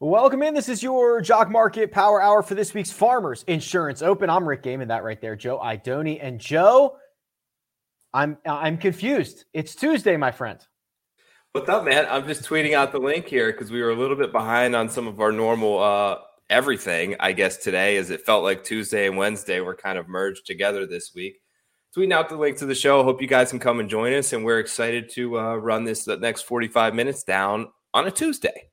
Welcome in. This is your Jock Market Power Hour for this week's Farmers Insurance Open. I'm Rick Gehman, that right there, Joe Idoni. And Joe, I'm I'm confused. It's Tuesday, my friend. What's up, man? I'm just tweeting out the link here because we were a little bit behind on some of our normal uh, everything, I guess, today, as it felt like Tuesday and Wednesday were kind of merged together this week. Tweeting out the link to the show. Hope you guys can come and join us. And we're excited to uh, run this the next 45 minutes down on a Tuesday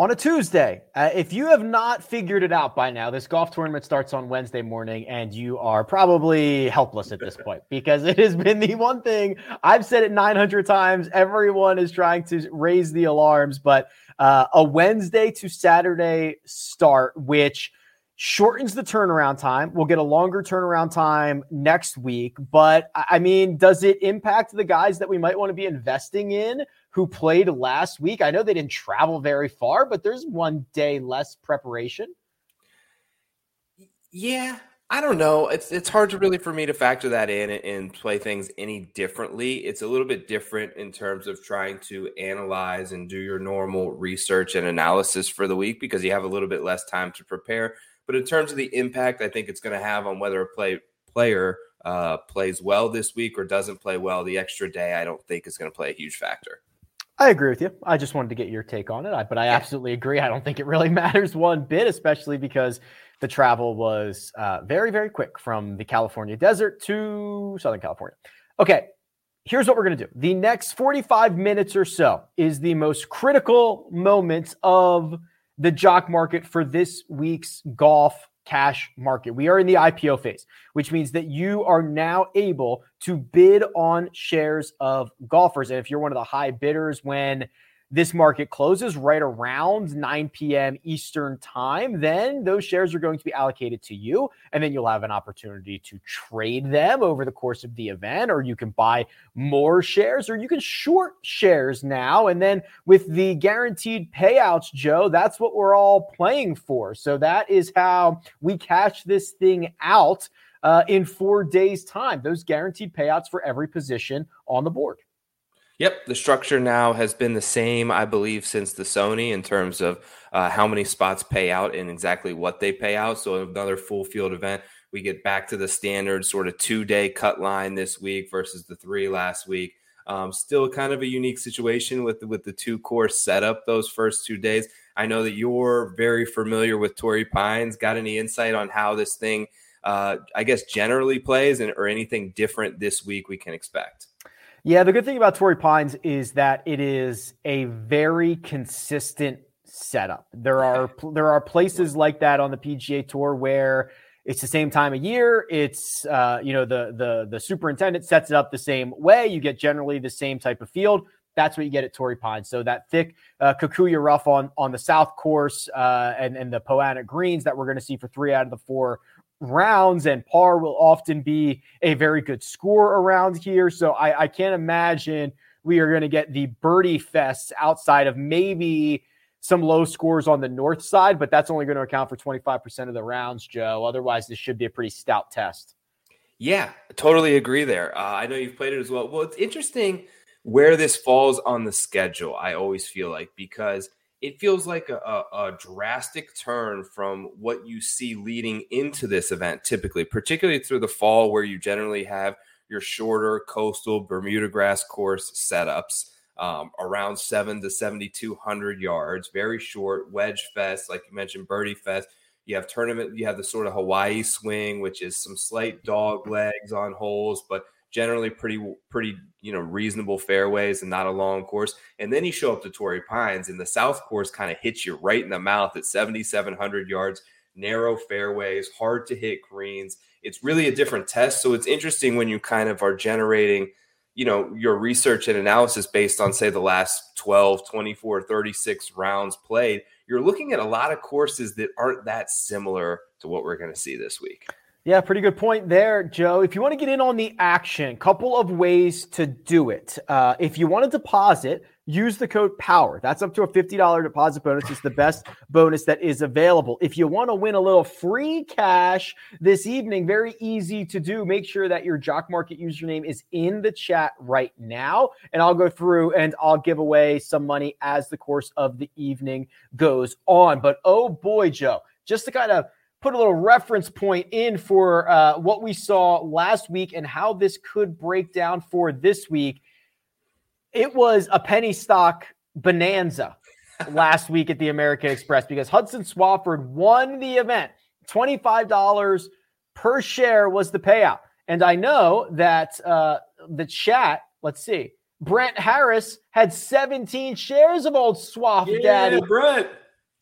on a Tuesday. Uh, if you have not figured it out by now, this golf tournament starts on Wednesday morning, and you are probably helpless at this point because it has been the one thing I've said it 900 times. Everyone is trying to raise the alarms, but uh, a Wednesday to Saturday start, which shortens the turnaround time. We'll get a longer turnaround time next week. But I mean, does it impact the guys that we might want to be investing in? Who played last week. I know they didn't travel very far, but there's one day less preparation. Yeah, I don't know. It's it's hard to really for me to factor that in and play things any differently. It's a little bit different in terms of trying to analyze and do your normal research and analysis for the week because you have a little bit less time to prepare. But in terms of the impact, I think it's going to have on whether a play player uh, plays well this week or doesn't play well, the extra day I don't think is going to play a huge factor. I agree with you. I just wanted to get your take on it, but I absolutely agree. I don't think it really matters one bit, especially because the travel was uh, very, very quick from the California desert to Southern California. Okay, here's what we're going to do. The next 45 minutes or so is the most critical moments of the jock market for this week's golf cash market. We are in the IPO phase, which means that you are now able to bid on shares of golfers. And if you're one of the high bidders when this market closes right around 9 p.m. Eastern time, then those shares are going to be allocated to you. And then you'll have an opportunity to trade them over the course of the event, or you can buy more shares, or you can short shares now. And then with the guaranteed payouts, Joe, that's what we're all playing for. So that is how we cash this thing out. Uh, in four days' time, those guaranteed payouts for every position on the board. Yep, the structure now has been the same, I believe, since the Sony in terms of uh, how many spots pay out and exactly what they pay out. So another full field event, we get back to the standard sort of two day cut line this week versus the three last week. Um, still kind of a unique situation with the, with the two course setup those first two days. I know that you're very familiar with Torrey Pines. Got any insight on how this thing, uh, I guess, generally plays, and or anything different this week we can expect? Yeah, the good thing about Torrey Pines is that it is a very consistent setup. There are there are places like that on the PGA Tour where it's the same time of year. It's uh, you know the the the superintendent sets it up the same way. You get generally the same type of field. That's what you get at Torrey Pines. So that thick uh, Kikuyu rough on on the south course uh, and and the Poa annua greens that we're going to see for three out of the four rounds, and par will often be a very good score around here. So I, I can't imagine we are going to get the birdie fests outside of maybe some low scores on the north side, but that's only going to account for 25% of the rounds, Joe. Otherwise, this should be a pretty stout test. Yeah, totally agree there. Uh, I know you've played it as well. Well, it's interesting where this falls on the schedule, I always feel like, because it feels like a, a, a, drastic turn from what you see leading into this event typically, particularly through the fall, where you generally have your shorter coastal Bermuda grass course setups um, around seven to 7,200 yards, very short wedge fest, like you mentioned, birdie fest. You have tournament, you have the sort of Hawaii swing, which is some slight dog legs on holes, but generally pretty pretty you know reasonable fairways and not a long course. And then you show up to Torrey Pines, and the South course kind of hits you right in the mouth at 7,700 yards, narrow fairways, hard to hit greens. It's really a different test. So it's interesting when you kind of are generating you know your research and analysis based on say the last 12 24 36 rounds played you're looking at a lot of courses that aren't that similar to what we're going to see this week yeah, pretty good point there, Joe. If you want to get in on the action, couple of ways to do it. Uh, if you want to deposit, use the code POWER. That's up to a $50 deposit bonus. It's the best bonus that is available. If you want to win a little free cash this evening, very easy to do. Make sure that your Jock Market username is in the chat right now. And I'll go through and I'll give away some money as the course of the evening goes on. But oh boy, Joe, just to kind of put a little reference point in for uh, what we saw last week and how this could break down for this week. It was a penny stock bonanza last week at the American Express because Hudson Swafford won the event. $25 per share was the payout. And I know that uh, the chat, let's see, Brent Harris had 17 shares of old Swaff yeah, Daddy. Brent.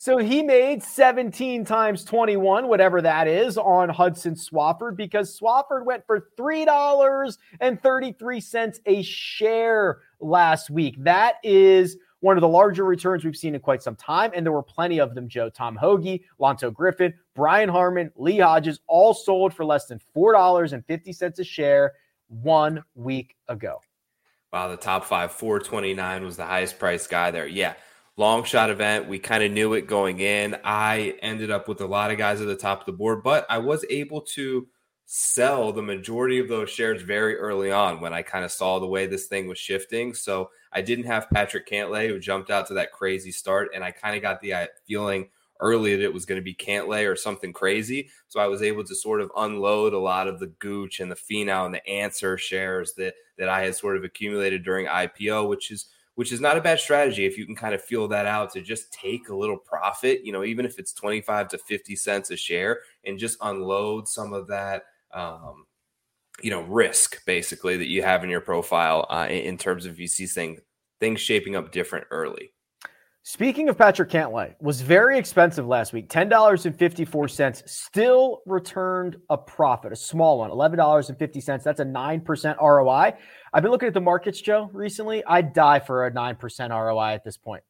So he made 17 times 21, whatever that is, on Hudson Swafford because Swafford went for $3.33 a share last week. That is one of the larger returns we've seen in quite some time. And there were plenty of them, Joe. Tom Hoge, Lanto Griffin, Brian Harman, Lee Hodges, all sold for less than $4.50 a share one week ago. Wow, the top five, 429 was the highest priced guy there. Yeah long shot event. We kind of knew it going in. I ended up with a lot of guys at the top of the board, but I was able to sell the majority of those shares very early on when I kind of saw the way this thing was shifting. So I didn't have Patrick Cantlay who jumped out to that crazy start, and I kind of got the uh, feeling early that it was going to be Cantlay or something crazy. So I was able to sort of unload a lot of the Gooch and the Finau and the Answer shares that that I had sort of accumulated during IPO, which is which is not a bad strategy if you can kind of feel that out to just take a little profit, you know, even if it's 25 to 50 cents a share and just unload some of that, um, you know, risk basically that you have in your profile uh, in terms of you see things, things shaping up different early. Speaking of Patrick Cantlay, was very expensive last week. Ten dollars and fifty four cents. Still returned a profit, a small one. Eleven dollars and fifty cents. That's a nine percent ROI. I've been looking at the markets, Joe, recently. I'd die for a nine percent ROI at this point.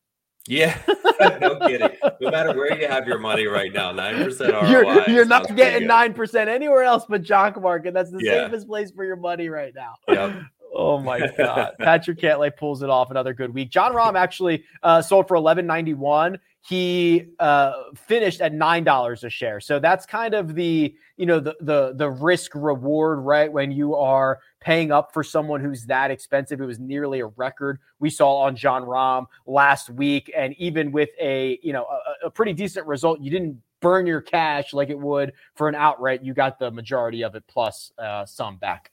Yeah, no kidding. No matter where you have your money right now, nine percent ROI. You're, you're not getting nine percent anywhere else but Jock Market. That's the yeah. safest place for your money right now. Yep. Oh my God. Patrick Cantlay pulls it off another good week. Jon Rahm actually uh, sold for eleven ninety one. He uh, finished at nine dollars a share. So that's kind of the you know the the the risk reward, right? When you are paying up for someone who's that expensive, it was nearly a record we saw on Jon Rahm last week, and even with a you know a, a pretty decent result, you didn't burn your cash like it would for an outright. You got the majority of it plus uh, some back.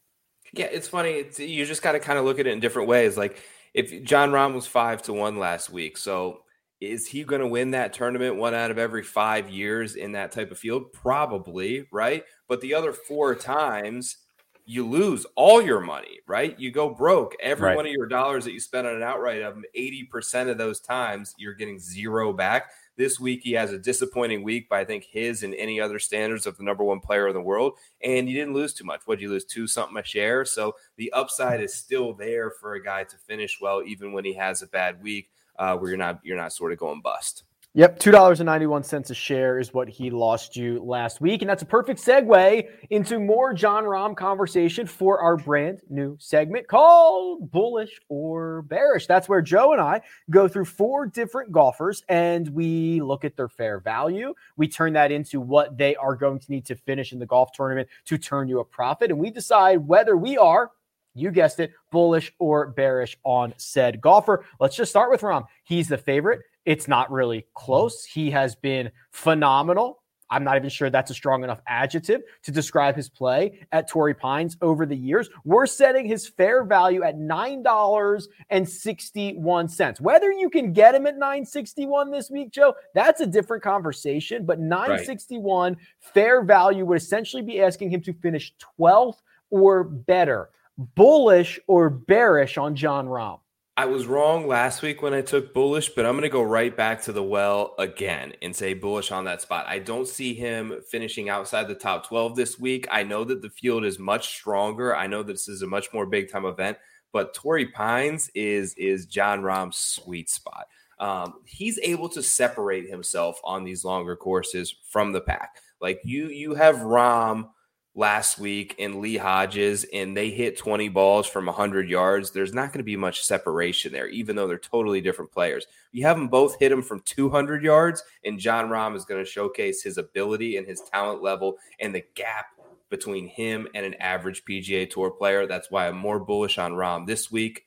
Yeah, it's funny. It's, you just got to kind of look at it in different ways. Like if Jon Rahm was five to one last week, so is he going to win that tournament one out of every five years in that type of field? Probably, right? But the other four times, you lose all your money, right? You go broke. Every right. one of your dollars that you spend on an outright of 80% of those times, you're getting zero back. This week, he has a disappointing week by I think his and any other standards of the number one player in the world. And you didn't lose too much. What did you lose? Two something a share. So the upside is still there for a guy to finish well, even when he has a bad week, uh, where you're not you're not sort of going bust. Yep, $2.91 a share is what he lost you last week. And that's a perfect segue into more Jon Rahm conversation for our brand new segment called Bullish or Bearish. That's where Joe and I go through four different golfers and we look at their fair value. We turn that into what they are going to need to finish in the golf tournament to turn you a profit. And we decide whether we are you guessed it, bullish or bearish on said golfer. Let's just start with Rahm. He's the favorite. It's not really close. He has been phenomenal. I'm not even sure that's a strong enough adjective to describe his play at Torrey Pines over the years. We're setting his fair value at $9.61. Whether you can get him at 961 this week, Joe, that's a different conversation. But 961 right. fair value would essentially be asking him to finish 12th or better. Bullish or bearish on Jon Rahm? I was wrong last week when I took bullish, but I'm going to go right back to the well again and say bullish on that spot. I don't see him finishing outside the top 12 this week. I know that the field is much stronger. I know this is a much more big time event, but Torrey Pines is is Jon Rahm's sweet spot. Um, he's able to separate himself on these longer courses from the pack. Like you, you have Rahm last week and Lee Hodges and they hit 20 balls from 100 yards, there's not going to be much separation there, even though they're totally different players. You have them both hit them from 200 yards, and Jon Rahm is going to showcase his ability and his talent level and the gap between him and an average PGA Tour player. That's why I'm more bullish on Rahm this week.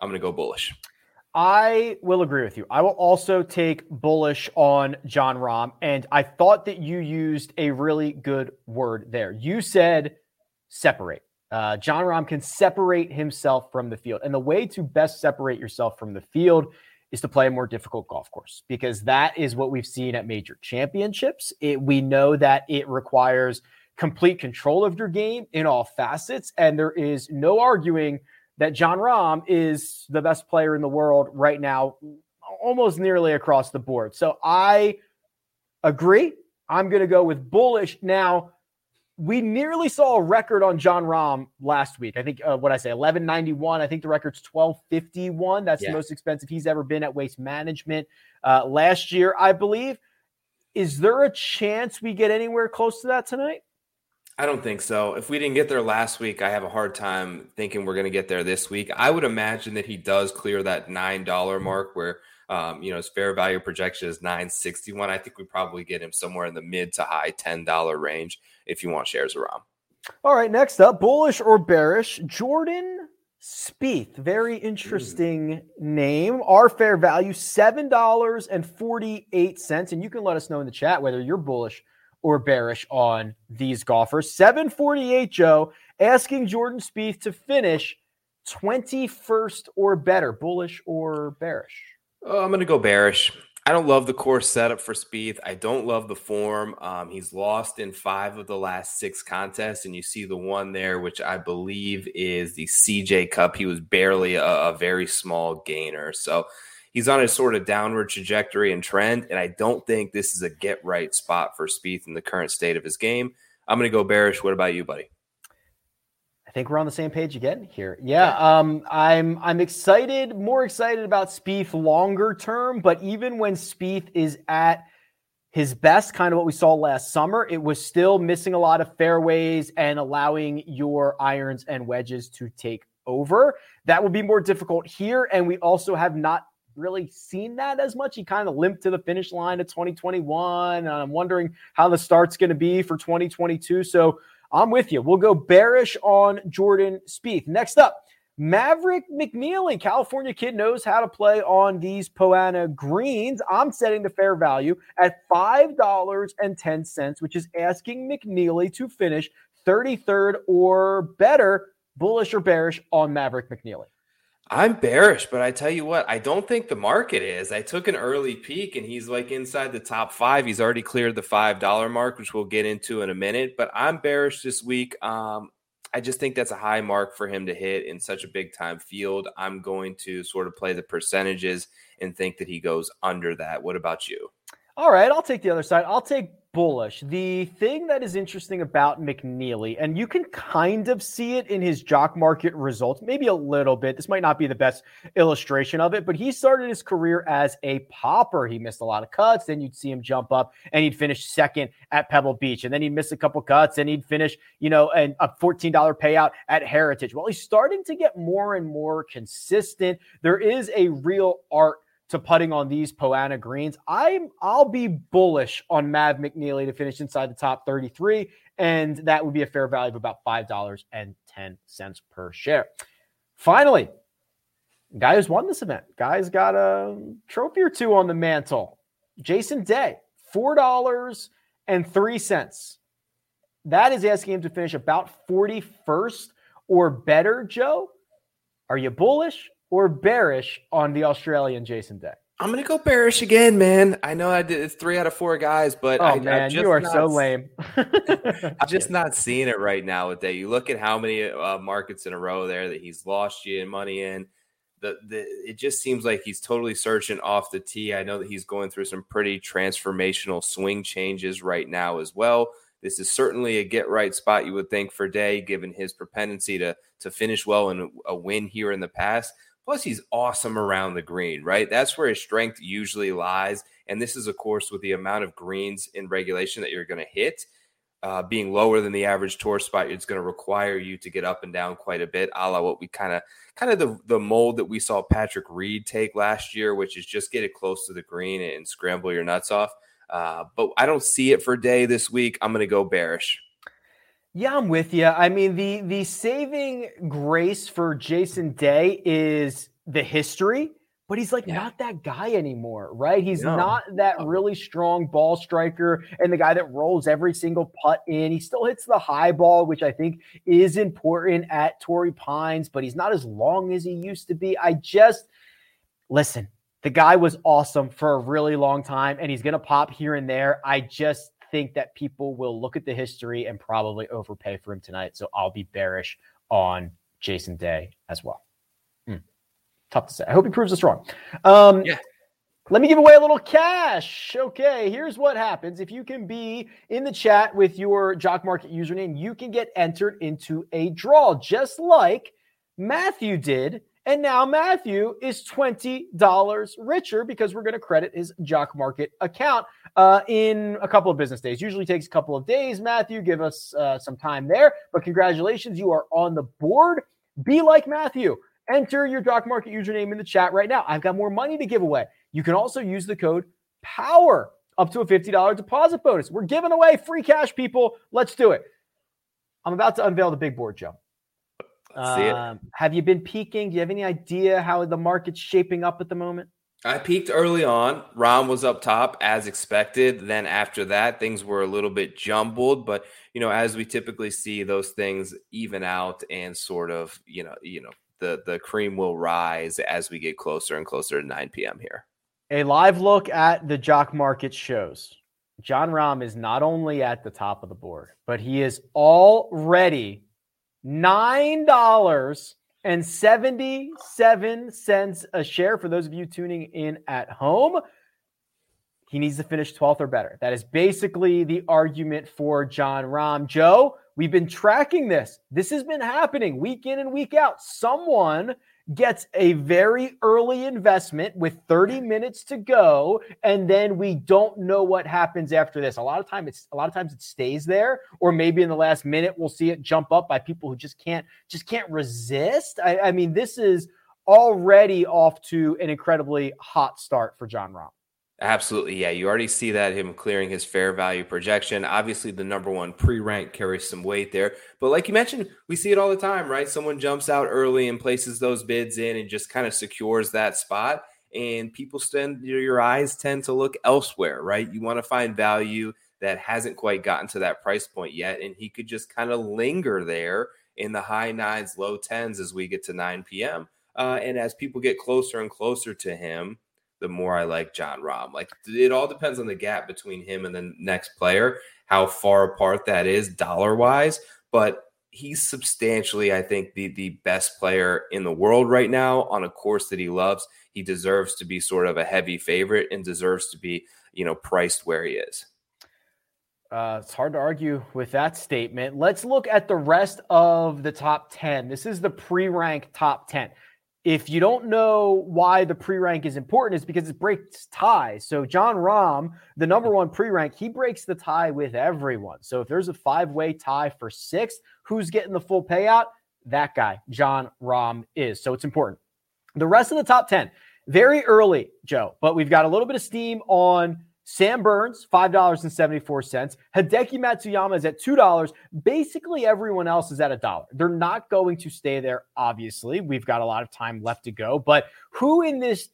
I'm going to go bullish. I will agree with you. I will also take bullish on Jon Rahm. And I thought that you used a really good word there. You said separate. Uh, Jon Rahm can separate himself from the field. And the way to best separate yourself from the field is to play a more difficult golf course because that is what we've seen at major championships. It, we know that it requires complete control of your game in all facets. And there is no arguing that Jon Rahm is the best player in the world right now, almost nearly across the board. So I agree. I'm going to go with bullish. Now, we nearly saw a record on Jon Rahm last week. I think uh, what I say, 1191. I think the record's 1251. That's yeah. the most expensive he's ever been at Waste Management uh, last year, I believe. Is there a chance we get anywhere close to that tonight? I don't think so. If we didn't get there last week, I have a hard time thinking we're going to get there this week. I would imagine that he does clear that nine dollar mark, where um, you know his fair value projection is nine sixty one. I think we probably get him somewhere in the mid to high ten dollar range if you want shares around. All right, next up, bullish or bearish? Jordan Spieth, very interesting mm. name. Our fair value seven dollars and forty eight cents, and you can let us know in the chat whether you're bullish or bearish on these golfers. 748, Joe, asking Jordan Spieth to finish 21st or better, bullish or bearish? Oh, I'm going to go bearish. I don't love the course setup for Spieth. I don't love the form. Um, he's lost in five of the last six contests, and you see the one there, which I believe is the CJ Cup. He was barely a, a very small gainer. So he's on a sort of downward trajectory and trend, and I don't think this is a get right spot for Spieth in the current state of his game. I'm going to go bearish. What about you, buddy? I think we're on the same page again here. Yeah, um, I'm I'm excited, more excited about Spieth longer term. But even when Spieth is at his best, kind of what we saw last summer, it was still missing a lot of fairways and allowing your irons and wedges to take over. That will be more difficult here, and we also have not really seen that as much. He kind of limped to the finish line of 2021. And I'm wondering how the start's going to be for 2022. So I'm with you. We'll go bearish on Jordan Spieth. Next up, Maverick McNealy, California kid, knows how to play on these Poa annua greens. I'm setting the fair value at $5.10, which is asking McNealy to finish 33rd or better, bullish or bearish on Maverick McNealy. I'm bearish, but I tell you what, I don't think the market is. I took an early peek and he's like inside the top five. He's already cleared the five dollar mark, which we'll get into in a minute. But I'm bearish this week. Um, I just think that's a high mark for him to hit in such a big time field. I'm going to sort of play the percentages and think that he goes under that. What about you? All right, I'll take the other side. I'll take bullish. The thing that is interesting about McNealy, and you can kind of see it in his jock market results, maybe a little bit. This might not be the best illustration of it, but he started his career as a popper. He missed a lot of cuts. Then you'd see him jump up and he'd finish second at Pebble Beach. And then he'd miss a couple cuts and he'd finish, you know, an, a $14 payout at Heritage. Well, he's starting to get more and more consistent. There is a real art to putting on these Poa annua greens. I'm I'll be bullish on Mav McNealy to finish inside the top 33, and that would be a fair value of about five dollars and ten cents per share. Finally, guy who's won this event, guy's got a trophy or two on the mantle. Jason Day, four dollars and three cents. That is asking him to finish about 41st or better, Joe. Are you bullish or bearish on the Australian Jason Day? I'm gonna go bearish again, man. I know I did it's three out of four guys, but oh I, man, you are not, so lame. I'm just not seeing it right now with that. You look at how many uh, markets in a row there that he's lost you and money in. The, the it just seems like he's totally searching off the tee. I know that he's going through some pretty transformational swing changes right now as well. This is certainly a get right spot you would think for Day, given his propensity to to finish well and a win here in the past. Plus, he's awesome around the green, right? That's where his strength usually lies. And this is, of course, with the amount of greens in regulation that you're going to hit. uh, being lower than the average tour spot, it's going to require you to get up and down quite a bit, a la what we kind of kind of the the mold that we saw Patrick Reed take last year, which is just get it close to the green and scramble your nuts off. Uh, but I don't see it for day this week. I'm going to go bearish. Yeah, I'm with you. I mean, the the saving grace for Jason Day is the history but he's like yeah. not that guy anymore, right? He's no. not that really strong ball striker and the guy that rolls every single putt in. He still hits the high ball, which I think is important at Torrey Pines, but he's not as long as he used to be. I just listen, the guy was awesome for a really long time and he's going to pop here and there. I just think that people will look at the history and probably overpay for him tonight. So I'll be bearish on Jason Day as well tough to say. I hope he proves us wrong. Um, yeah. Let me give away a little cash. Okay, here's what happens. If you can be in the chat with your Jock Market username, you can get entered into a draw, just like Matthew did. And now Matthew is $20 richer because we're going to credit his Jock Market account uh, in a couple of business days. Usually takes a couple of days. Matthew, give us uh, some time there. But congratulations, you are on the board. Be like Matthew. Enter your Jock Market username in the chat right now. I've got more money to give away. You can also use the code POWER up to a $50 deposit bonus. We're giving away free cash, people. Let's do it. I'm about to unveil the big board, Joe. Um, have you been peaking? Do you have any idea how the market's shaping up at the moment? I peaked early on. Rahm was up top as expected. Then after that, things were a little bit jumbled. But you know, as we typically see, those things even out and sort of, you know, you know, the the cream will rise as we get closer and closer to 9 p.m. here. A live look at the jock market shows Jon Rahm is not only at the top of the board, but he is already nine dollars and 77 cents a share for those of you tuning in at home. He needs to finish 12th or better. That is basically the argument for Jon Rahm. Joe, We've been tracking this. This has been happening week in and week out. Someone gets a very early investment with 30 minutes to go and then we don't know what happens after this. A lot of time it's a lot of times it stays there or maybe in the last minute we'll see it jump up by people who just can't just can't resist. I, I mean this is already off to an incredibly hot start for john rahm Absolutely. Yeah. You already see that him clearing his fair value projection. Obviously, the number one pre rank carries some weight there. But like you mentioned, we see it all the time, right? Someone jumps out early and places those bids in and just kind of secures that spot. And people stand, your eyes tend to look elsewhere, right? You want to find value that hasn't quite gotten to that price point yet. And he could just kind of linger there in the high nines, low tens as we get to 9 p.m. Uh, and as people get closer and closer to him, the more I like Jon Rahm. Like it all depends on the gap between him and the next player, how far apart that is dollar wise. But he's substantially, I think, the the best player in the world right now on a course that he loves. He deserves to be sort of a heavy favorite and deserves to be, you know, priced where he is. Uh, it's hard to argue with that statement. Let's look at the rest of the top 10. This is the pre ranked top 10 if you don't know why the pre-rank is important, is because it breaks ties. So Jon Rahm, the number one pre-rank, he breaks the tie with everyone. So if there's a five-way tie for sixth, who's getting the full payout? That guy, Jon Rahm, is. So it's important. The rest of the top 10, very early, Joe, but we've got a little bit of steam on Sam Burns, $5.74. Hideki Matsuyama is at $2. Basically, everyone else is at a dollar. They're not going to stay there, obviously. We've got a lot of time left to go. But who in this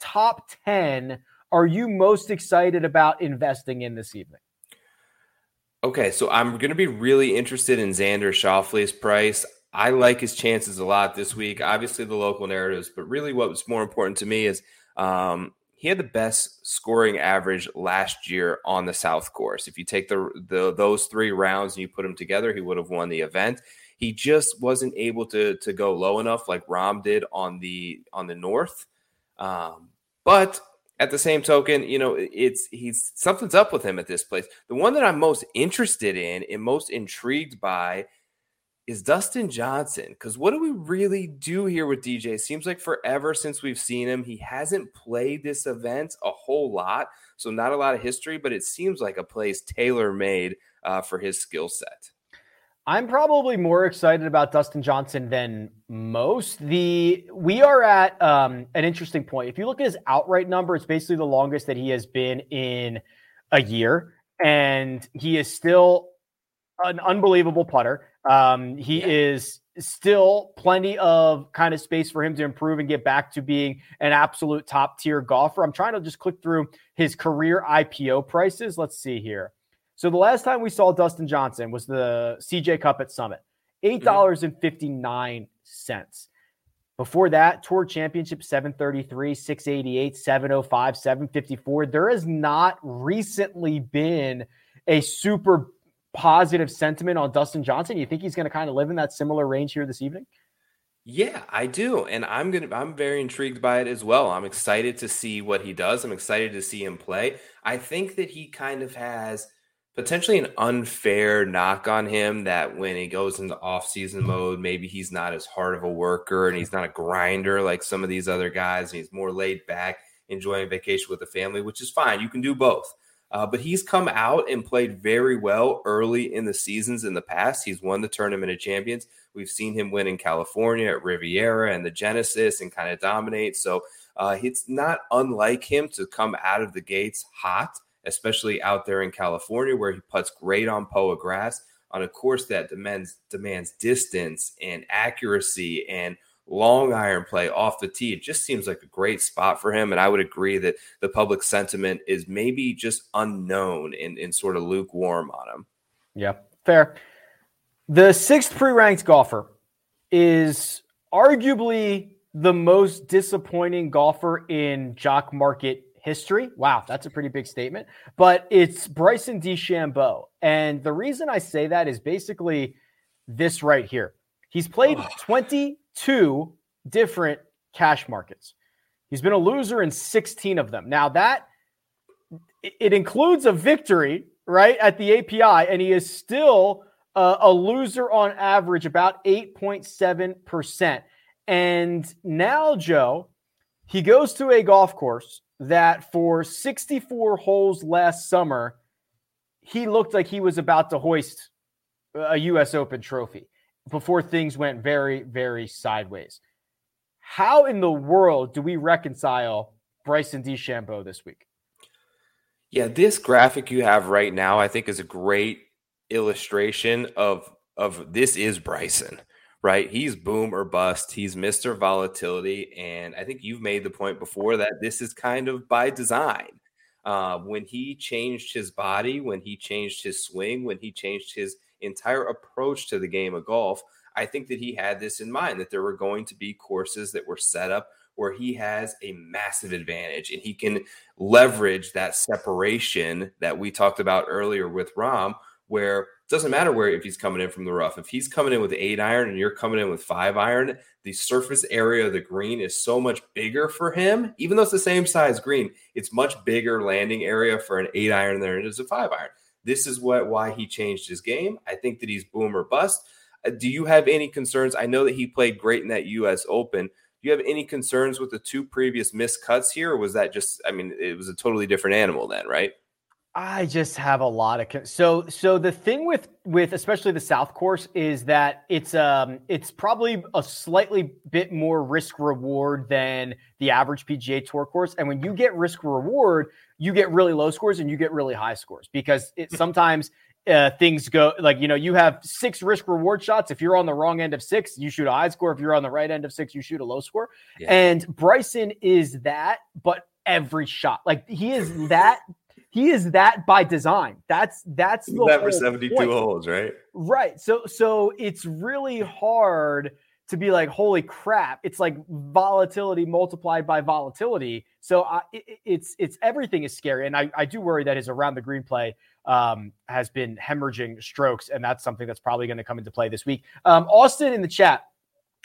top 10 are you most excited about investing in this evening? Okay, so I'm going to be really interested in Xander Schauffele's price. I like his chances a lot this week. Obviously, the local narratives, but really, what's more important to me is um, he had the best scoring average last year on the South Course. If you take the, the those three rounds and you put them together, he would have won the event. He just wasn't able to to go low enough like Rahm did on the on the North. Um, but at the same token, you know, it's he's something's up with him at this place. The one that I'm most interested in and most intrigued by is Dustin Johnson. Because what do we really do here with DJ? seems like forever since we've seen him. He hasn't played this event a whole lot, so not a lot of history, but it seems like a place tailor made uh, for his skill set. I'm probably more excited about Dustin Johnson than most. The we are at um, an interesting point. If you look at his outright number, it's basically the longest that he has been in a year, and he is still an unbelievable putter. Um, he yeah. is still plenty of kind of space for him to improve and get back to being an absolute top tier golfer. I'm trying to just click through his career IPO prices. Let's see here. So the last time we saw Dustin Johnson was the CJ Cup at Summit, eight mm-hmm. dollars and fifty nine. Before that, Tour Championship 733, 688, 705, 754. There has not recently been a super positive sentiment on Dustin Johnson. You think he's going to kind of live in that similar range here this evening? Yeah, I do. And I'm to I'm very intrigued by it as well. I'm excited to see what he does. I'm excited to see him play. I think that he kind of has potentially an unfair knock on him that when he goes into off-season mode, maybe he's not as hard of a worker and he's not a grinder like some of these other guys. and he's more laid back, enjoying vacation with the family, which is fine. You can do both. Uh, but he's come out and played very well early in the seasons in the past. He's won the tournament of champions. We've seen him win in California at Riviera and the Genesis and kind of dominate. So uh, it's not unlike him to come out of the gates hot especially out there in California where he puts great on Poa grass on a course that demands demands distance and accuracy and long iron play off the tee. It just seems like a great spot for him. And I would agree that the public sentiment is maybe just unknown and, and sort of lukewarm on him. Yeah, fair. The sixth pre ranked golfer is arguably the most disappointing golfer in jock market history. Wow, that's a pretty big statement. But it's Bryson DeChambeau. And the reason I say that is basically this right here. He's played 22 different cash markets. He's been a loser in 16 of them. Now that it includes a victory, right, at the API, and he is still uh, a loser on average, about 8.7%. And now, Joe, he goes to a golf course that for 64 holes last summer, he looked like he was about to hoist a U.S. Open trophy before things went very, very sideways. How in the world do we reconcile Bryson DeChambeau this week? Yeah, this graphic you have right now, I think, is a great illustration of of this is Bryson right? He's boom or bust. He's Mr. Volatility. And I think you've made the point before that this is kind of by design. Uh, when he changed his body, when he changed his swing, when he changed his entire approach to the game of golf, I think that he had this in mind that there were going to be courses that were set up where he has a massive advantage and he can leverage that separation that we talked about earlier with Rahm, where it doesn't matter where if he's coming in from the rough. If he's coming in with eight iron and you're coming in with five iron, the surface area of the green is so much bigger for him. Even though it's the same size green, it's much bigger landing area for an eight iron than it is a five iron. This is what why he changed his game. I think that he's boom or bust. Uh, do you have any concerns? I know that he played great in that U.S. Open. Do you have any concerns with the two previous missed cuts here, or was that just? I mean, it was a totally different animal then, right? I just have a lot of con- so so the thing with with especially the South course is that it's um it's probably a slightly bit more risk reward than the average PGA Tour course and when you get risk reward you get really low scores and you get really high scores because it sometimes uh, things go like you know you have six risk reward shots if you're on the wrong end of six you shoot a high score if you're on the right end of six you shoot a low score yeah. and Bryson is that but every shot like he is that he is that by design. That's that's the that for 72 point. holes, right? Right. So so it's really hard to be like, holy crap! It's like volatility multiplied by volatility. So uh, it, it's it's everything is scary, and I I do worry that his around the green play um, has been hemorrhaging strokes, and that's something that's probably going to come into play this week. Um, Austin in the chat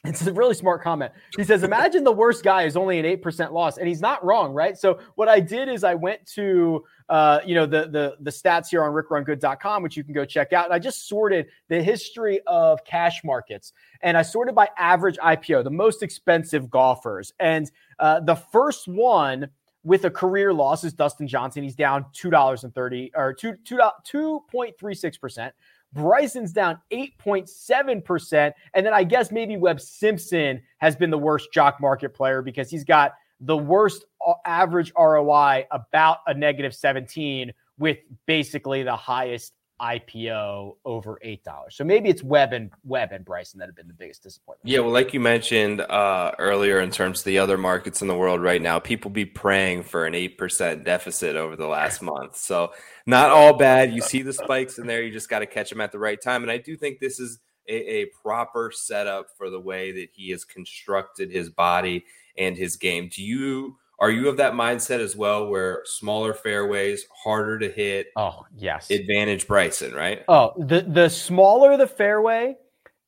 it's a really smart comment. He says, Imagine the worst guy is only an 8% loss. And he's not wrong, right? So, what I did is I went to, uh, you know, the, the, the stats here on rickrungood.com, which you can go check out. And I just sorted the history of cash markets and I sorted by average IPO, the most expensive golfers. And uh, the first one with a career loss is Dustin Johnson. He's down $2.30 or 2, 2, 2.36%. Bryson's down 8.7%. And then I guess maybe Webb Simpson has been the worst jock market player because he's got the worst uh, average ROI about a negative 17 with basically the highest IPO over eight dollars. So maybe it's Webb and Webb and Bryson that have been the biggest disappointment. Yeah, well, like you mentioned uh, earlier, in terms of the other markets in the world right now, people be praying for an eight percent deficit over the last month. So not all bad. You see the spikes in there. You just got to catch them at the right time. And I do think this is a, a proper setup for the way that he has constructed his body and his game. Do you? Are you of that mindset as well, where smaller fairways, harder to hit? Oh, yes. Advantage Bryson, right? Oh, the the smaller the fairway,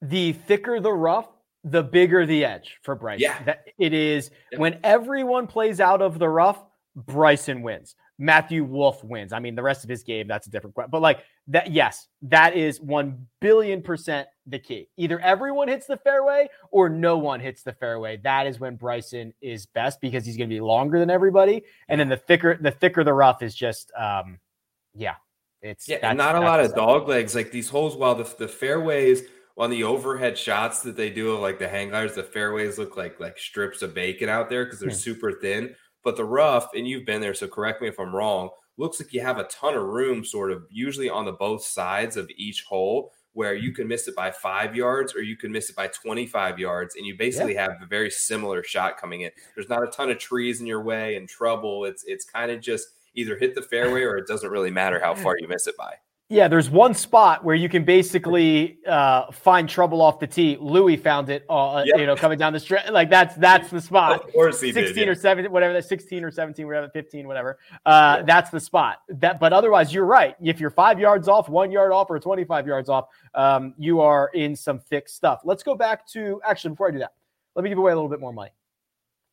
the thicker the rough, the bigger the edge for Bryson. Yeah. That it is yeah. when everyone plays out of the rough, Bryson wins. Matthew Wolff wins. I mean, the rest of his game, that's a different question. But like that, yes, that is 1 billion percent the key. Either everyone hits the fairway or no one hits the fairway. That is when Bryson is best because he's going to be longer than everybody. And then the thicker, the thicker the rough is just, um, yeah, it's yeah, and not a lot of dog legs. Like these holes, while the, the fairways on the overhead shots that they do of like the hang gliders, the fairways look like like strips of bacon out there because they're hmm. super thin. But the rough, and you've been there, so correct me if I'm wrong, looks like you have a ton of room, sort of usually on the both sides of each hole, where you can miss it by five yards or you can miss it by 25 yards, and you basically yeah. have a very similar shot coming in. There's not a ton of trees in your way and trouble. It's it's kind of just either hit the fairway or it doesn't really matter how far you miss it by. Yeah, there's one spot where you can basically uh, find trouble off the tee. Louis found it, uh, yep. you know, coming down the stretch. Like that's that's the spot. Of course, he 16 did, yeah. or 17, whatever that 16 or 17, whatever, 15, whatever. Uh, yeah. That's the spot. That, but otherwise, you're right. If you're five yards off, one yard off, or 25 yards off, um, you are in some thick stuff. Let's go back to actually before I do that, let me give away a little bit more money.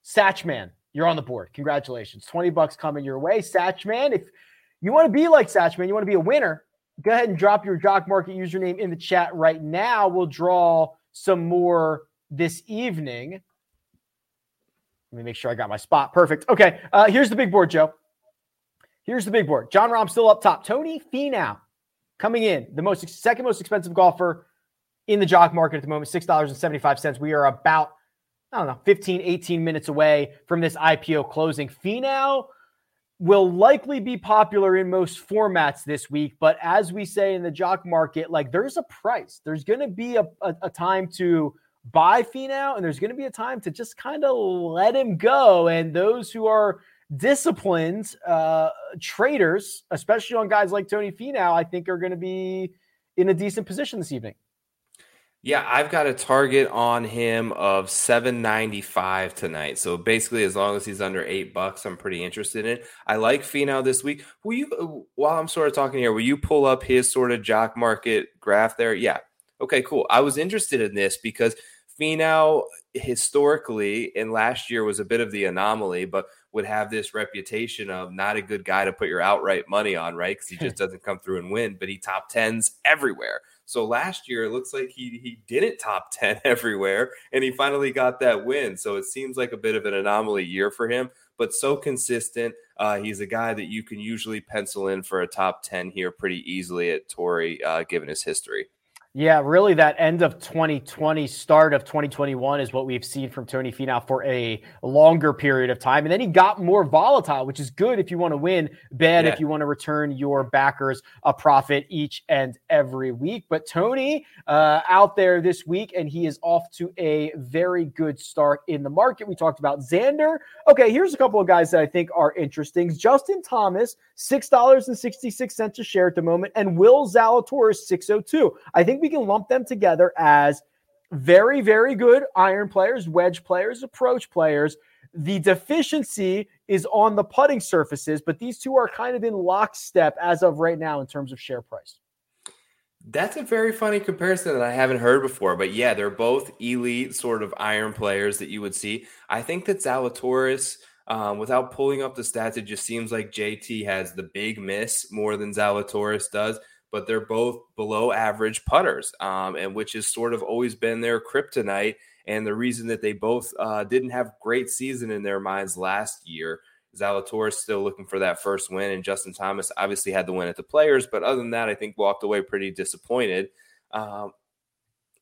Satchman, you're on the board. Congratulations, 20 bucks coming your way. Satchman, if you want to be like Satchman, you want to be a winner go ahead and drop your Jock Market username in the chat right now. We'll draw some more this evening. Let me make sure I got my spot. Perfect. Okay, uh, here's the big board, Joe. Here's the big board. Jon Rahm still up top. Tony Finau coming in, the most second most expensive golfer in the jock market at the moment, $6.75. We are about, I don't know, 15, 18 minutes away from this IPO closing. Finau will likely be popular in most formats this week. But as we say in the jock market, like there's a price. There's going to be a, a, a, time to buy Finau, and there's going to be a time to just kind of let him go. And those who are disciplined uh, traders, especially on guys like Tony Finau, I think are going to be in a decent position this evening. Yeah, I've got a target on him of 795 tonight. So basically, as long as he's under eight bucks, I'm pretty interested in it. I like Finau this week. Will you, uh, while I'm sort of talking here, will you pull up his sort of jock market graph there? Yeah. Okay, cool. I was interested in this because Finau historically and last year was a bit of the anomaly, but would have this reputation of not a good guy to put your outright money on, right? Because he just doesn't come through and win, but he top tens everywhere. So last year, it looks like he he didn't top 10 everywhere and he finally got that win. So it seems like a bit of an anomaly year for him, but so consistent. Uh, he's a guy that you can usually pencil in for a top 10 here pretty easily at Torrey, uh, given his history. Yeah, really, that end of 2020, start of 2021 is what we've seen from Tony Finau for a longer period of time. And then he got more volatile, which is good if you want to win, bad yeah. if you want to return your backers a profit each and every week. But Tony uh, out there this week, and he is off to a very good start in the market. We talked about Xander. Okay, here's a couple of guys that I think are interesting. Justin Thomas, $6.66 a share at the moment, and Will Zalatoris, 602. I think we can lump them together as very, very good iron players, wedge players, approach players. The deficiency is on the putting surfaces, but these two are kind of in lockstep as of right now in terms of share price. That's a very funny comparison that I haven't heard before. But yeah, they're both elite sort of iron players that you would see. I think that Zalatoris – um, without pulling up the stats, it just seems like JT has the big miss more than Zalatoris does, but they're both below average putters, um, and which has sort of always been their kryptonite. And the reason that they both uh, didn't have great season in their minds last year Zalatoris still looking for that first win, and Justin Thomas obviously had the win at the Players, but other than that, I think walked away pretty disappointed. Um,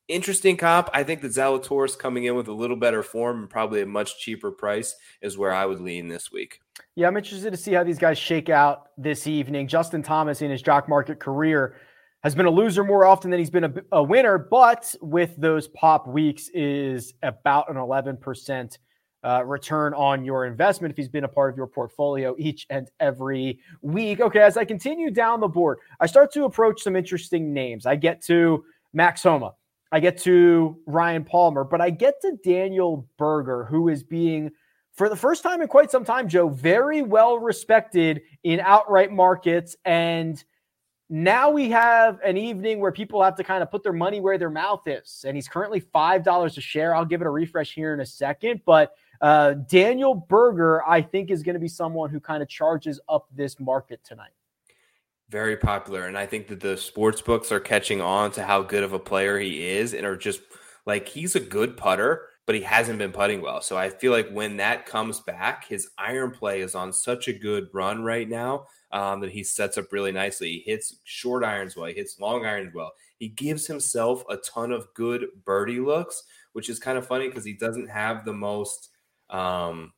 interesting comp. I think that Zalatoris coming in with a little better form and probably a much cheaper price is where I would lean this week. Yeah, I'm interested to see how these guys shake out this evening. Justin Thomas in his jock market career has been a loser more often than he's been a, a winner, but with those pop weeks is about an 11% uh, return on your investment if he's been a part of your portfolio each and every week. Okay, as I continue down the board, I start to approach some interesting names. I get to Max Homa. I get to Ryan Palmer, but I get to Daniel Berger, who is being, for the first time in quite some time, Joe, very well respected in outright markets. And now we have an evening where people have to kind of put their money where their mouth is. And he's currently $5 a share. I'll give it a refresh here in a second. But uh, Daniel Berger, I think, is going to be someone who kind of charges up this market tonight very popular. And I think that the sports books are catching on to how good of a player he is and are just like he's a good putter, but he hasn't been putting well. So I feel like when that comes back, his iron play is on such a good run right now um, that he sets up really nicely. He hits short irons well, he hits long irons well. He gives himself a ton of good birdie looks, which is kind of funny because he doesn't have the most um,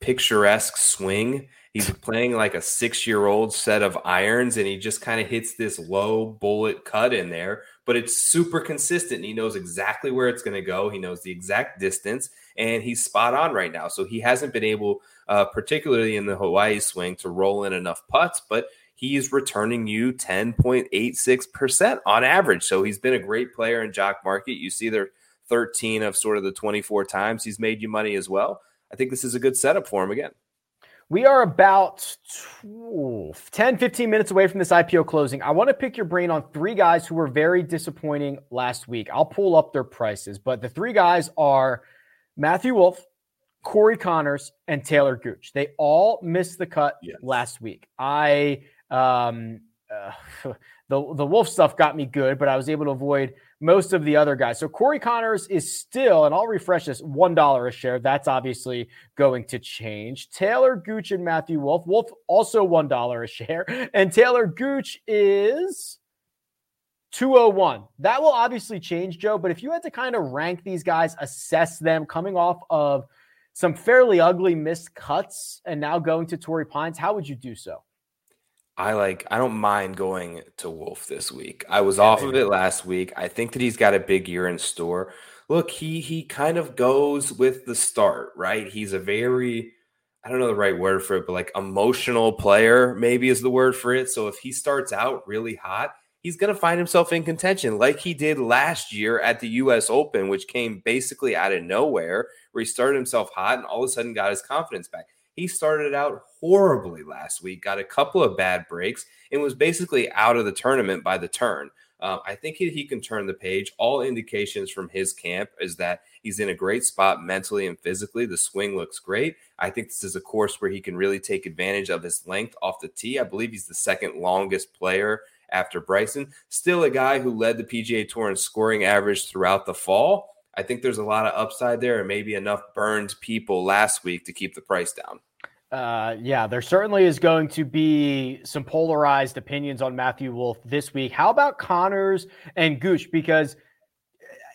picturesque swing. He's playing like a six year old set of irons and he just kind of hits this low bullet cut in there, but it's super consistent. He knows exactly where it's going to go. He knows the exact distance and he's spot on right now. So he hasn't been able, uh, particularly in the Hawaii swing, to roll in enough putts, but he's returning you 10.86% on average. So he's been a great player in Jock Market. You see there 13 of sort of the 24 times he's made you money as well. I think this is a good setup for him again. We are about 10, 15 minutes away from this IPO closing. I want to pick your brain on three guys who were very disappointing last week. I'll pull up their prices, but the three guys are Matthew Wolff, Corey Conners, and Taylor Gooch. They all missed the cut yes. last week. I um uh, the the Wolff stuff got me good, but I was able to avoid most of the other guys. So Corey Conners is still, and I'll refresh this, one dollar a share. That's obviously going to change. Taylor Gooch and Matthew Wolff. Wolff also one dollar a share, and Taylor Gooch is 201. That will obviously change, Joe. But if you had to kind of rank these guys, assess them coming off of some fairly ugly missed cuts and now going to Torrey Pines, how would you do so? I like I don't mind going to Wolff this week. I was yeah, off of it last week. I think that he's got a big year in store. Look, he he kind of goes with the start, right? He's a very I don't know the right word for it, but like emotional player maybe is the word for it. So if he starts out really hot, he's going to find himself in contention like he did last year at the US Open, which came basically out of nowhere, where he started himself hot and all of a sudden got his confidence back. He started out horribly last week, got a couple of bad breaks, and was basically out of the tournament by the turn. Uh, I think he, he can turn the page. All indications from his camp is that he's in a great spot mentally and physically. The swing looks great. I think this is a course where he can really take advantage of his length off the tee. I believe he's the second longest player after Bryson. Still a guy who led the PGA Tour in scoring average throughout the fall. I think there's a lot of upside there and maybe enough burned people last week to keep the price down. Uh, yeah, there certainly is going to be some polarized opinions on Matthew Wolff this week. How about Conners and Gooch? Because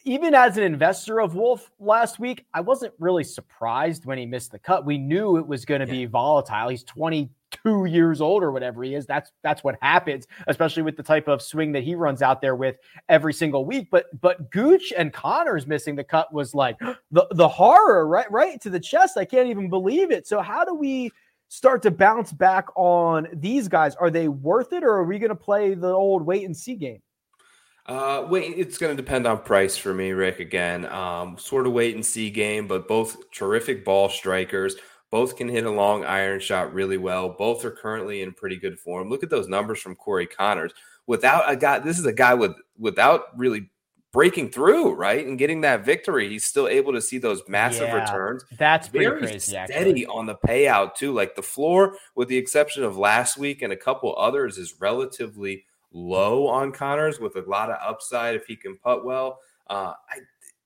even as an investor of Wolff last week, I wasn't really surprised when he missed the cut. We knew it was going to yeah. be volatile. He's 20, two years old or whatever he is. That's that's what happens, especially with the type of swing that he runs out there with every single week. But but Gooch and Conners missing the cut was like the the horror right right to the chest. I can't even believe it. So how do we start to bounce back on these guys? Are they worth it, or are we going to play the old wait and see game? Uh, wait, it's going to depend on price for me, Rick. Again, um, sort of wait and see game, but both terrific ball strikers. Both can hit a long iron shot really well. Both are currently in pretty good form. Look at those numbers from Corey Conners. Without a guy, this is a guy with without really breaking through, right, and getting that victory. He's still able to see those massive yeah, returns. That's very crazy, steady actually. on the payout too. Like the floor, with the exception of last week and a couple others, is relatively low on Conners with a lot of upside if he can putt well. Uh, I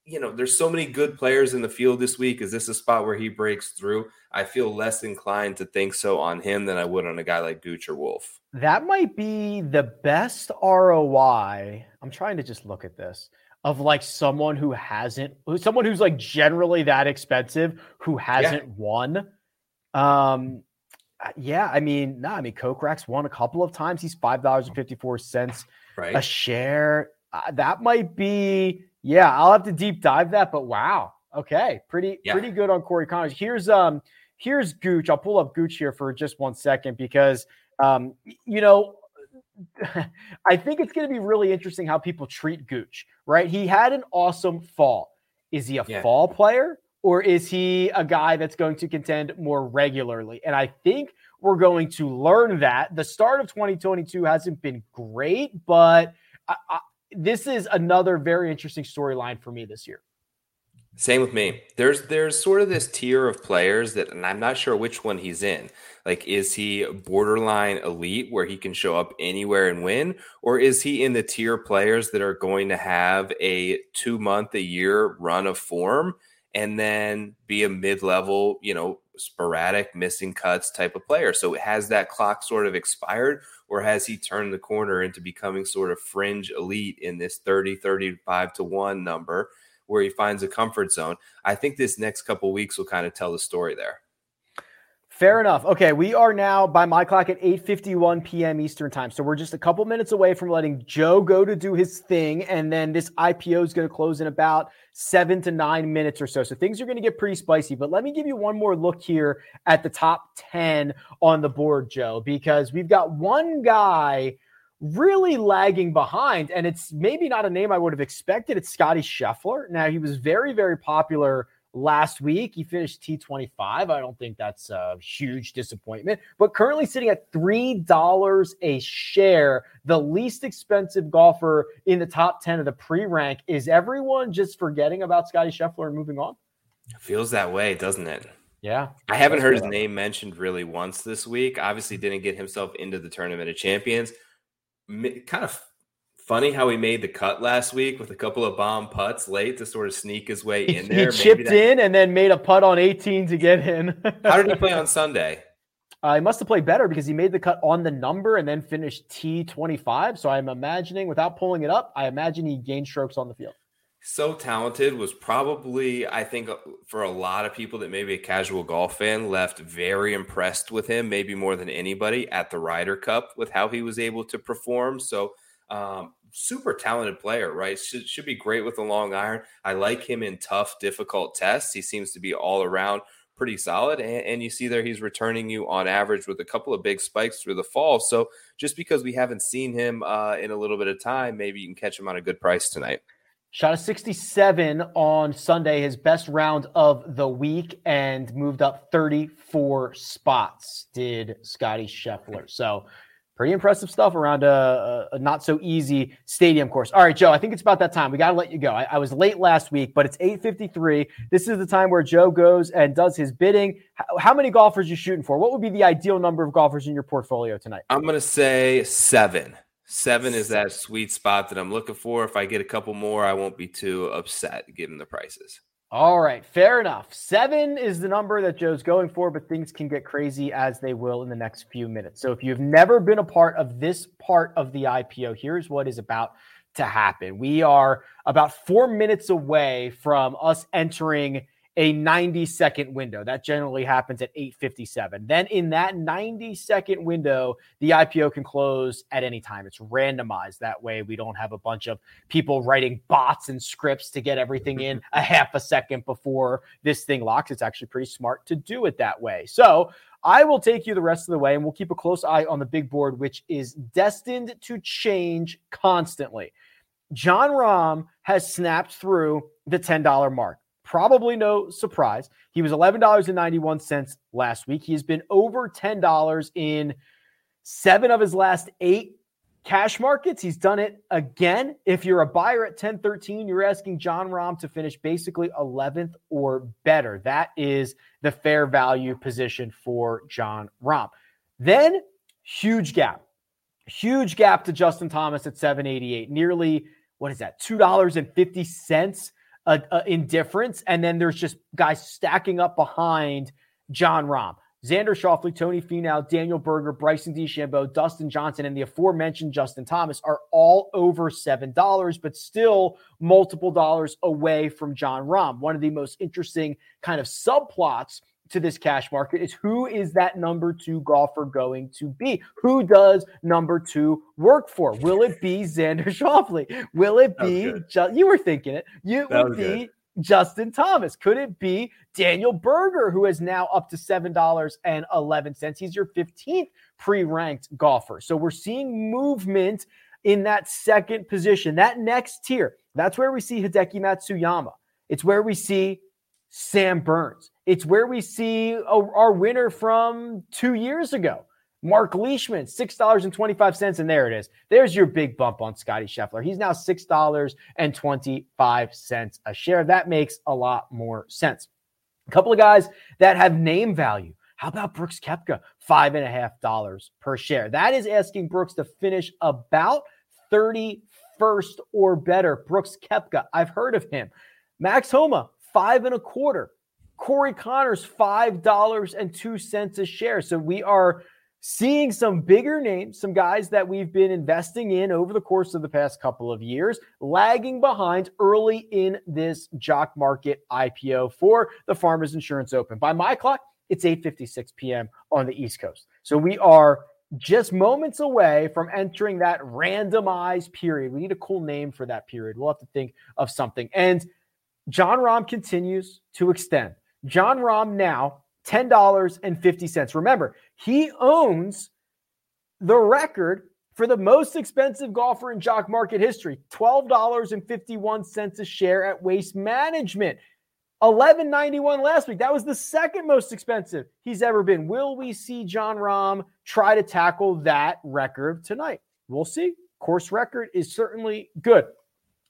you know, there's so many good players in the field this week. Is this a spot where he breaks through? I feel less inclined to think so on him than I would on a guy like Gooch or Wolff. That might be the best ROI. I'm trying to just look at this of like someone who hasn't, someone who's like generally that expensive who hasn't yeah. won. Um, yeah, I mean, no, I mean, Kokrak's won a couple of times. He's five dollars and fifty four cents right. a share. Uh, that might be yeah, I'll have to deep dive that, but wow. Okay, pretty yeah. pretty good on Corey Conners. Here's um here's Gooch. I'll pull up Gooch here for just one second because um you know I think it's going to be really interesting how people treat Gooch, right? He had an awesome fall. Is he a yeah. fall player or is he a guy that's going to contend more regularly? And I think we're going to learn that. The start of 2022 hasn't been great, but I, this is another very interesting storyline for me this year. Same with me. There's there's sort of this tier of players that, and I'm not sure which one he's in. Like, is he borderline elite where he can show up anywhere and win, or is he in the tier players that are going to have a two month a year run of form and then be a mid level, you know, sporadic missing cuts type of player? So has that clock sort of expired, or has he turned the corner into becoming sort of fringe elite in this 30, 35 to 1 number where he finds a comfort zone? I think this next couple weeks will kind of tell the story there. Fair enough. Okay, we are now by my clock at 8:51 p.m. Eastern Time. So we're just a couple minutes away from letting Joe go to do his thing and then this IPO is going to close in about 7 to 9 minutes or so. So things are going to get pretty spicy, but let me give you one more look here at the top 10 on the board, Joe, because we've got one guy really lagging behind and it's maybe not a name I would have expected. It's Scotty Scheffler. Now, he was very very popular last week. He finished T25. I don't think that's a huge disappointment, but currently sitting at $3 a share, the least expensive golfer in the top 10 of the pre rank. Is everyone just forgetting about Scotty Scheffler and moving on? feels that way, doesn't it? Yeah. I haven't heard his name mentioned really once this week. Obviously, didn't get himself into the tournament of champions. Kind of Funny how he made the cut last week with a couple of bomb putts late to sort of sneak his way in there. he chipped that... in and then made a putt on 18 to get in. how did he play on Sunday? Uh, he must have played better because he made the cut on the number and then finished T25. So I'm imagining, without pulling it up, I imagine he gained strokes on the field. So talented was probably, I think, uh, for a lot of people that maybe a casual golf fan left very impressed with him, maybe more than anybody at the Ryder Cup with how he was able to perform. So um, super talented player, right? Should, should be great with the long iron. I like him in tough, difficult tests. He seems to be all around pretty solid. And, and, you see there he's returning you on average with a couple of big spikes through the fall. So just because we haven't seen him uh, in a little bit of time, maybe you can catch him on a good price tonight. Shot a 67 on Sunday, his best round of the week, and moved up 34 spots, did Scotty Scheffler. So pretty impressive stuff around a, a, not so easy stadium course. All right, Joe, I think it's about that time. We got to let you go. I, I, was late last week, but it's 8:53. This is the time where Joe goes and does his bidding. How, how many golfers you shooting for? What would be the ideal number of golfers in your portfolio tonight? I'm going to say seven. Seven is that sweet spot that I'm looking for. If I get a couple more, I won't be too upset given the prices. All right, fair enough. Seven is the number that Joe's going for, but things can get crazy as they will in the next few minutes. So if you've never been a part of this part of the IPO, here's what is about to happen. We are about four minutes away from us entering a 90 second window. That generally happens at 8:57. Then in that 90 second window, the IPO can close at any time. It's randomized. That way we don't have a bunch of people writing bots and scripts to get everything in a half a second before this thing locks. It's actually pretty smart to do it that way. So, I will take you the rest of the way and we'll keep a close eye on the big board which is destined to change constantly. Jon Rahm has snapped through the $10 mark. Probably no surprise. He was $11.91 last week. He has been over $10 in seven of his last eight cash markets. He's done it again. If you're a buyer at 1013, you're asking Jon Rahm to finish basically 11th or better. That is the fair value position for Jon Rahm. Then, huge gap. Huge gap to Justin Thomas at 788. Nearly, what is that? $2.50 indifference, and then there's just guys stacking up behind Jon Rahm. Xander Schauffele, Tony Finau, Daniel Berger, Bryson DeChambeau, Dustin Johnson, and the aforementioned Justin Thomas are all over $7, but still multiple dollars away from Jon Rahm. One of the most interesting kind of subplots to this cash market is who is that number two golfer going to be? Who does number two work for? Will it be Xander Schauffele? Will it be, ju- you were thinking it, you would be good. Justin Thomas? Could it be Daniel Berger, who is now up to $7.11? He's your 15th pre ranked golfer. So we're seeing movement in that second position, that next tier. That's where we see Hideki Matsuyama. It's where we see Sam Burns. It's where we see a, our winner from two years ago, Mark Leishman, $6.25. And there it is. There's your big bump on Scotty Scheffler. He's now $6.25 a share. That makes a lot more sense. A couple of guys that have name value. How about Brooks Koepka? Five and a half dollars per share. That is asking Brooks to finish about 31st or better. Brooks Koepka, I've heard of him. Max Homa, five and a quarter. Corey Conners, $5.02 a share. So we are seeing some bigger names, some guys that we've been investing in over the course of the past couple of years, lagging behind early in this jock market IPO for the Farmers Insurance Open. By my clock, it's 8:56 p.m. on the East Coast. So we are just moments away from entering that randomized period. We need a cool name for that period. We'll have to think of something. And Jon Rahm continues to extend. Jon Rahm now $10.50. Remember, he owns the record for the most expensive golfer in jock market history $12.51 a share at waste management. 1191 last week. That was the second most expensive he's ever been. Will we see Jon Rahm try to tackle that record tonight? We'll see. Course record is certainly good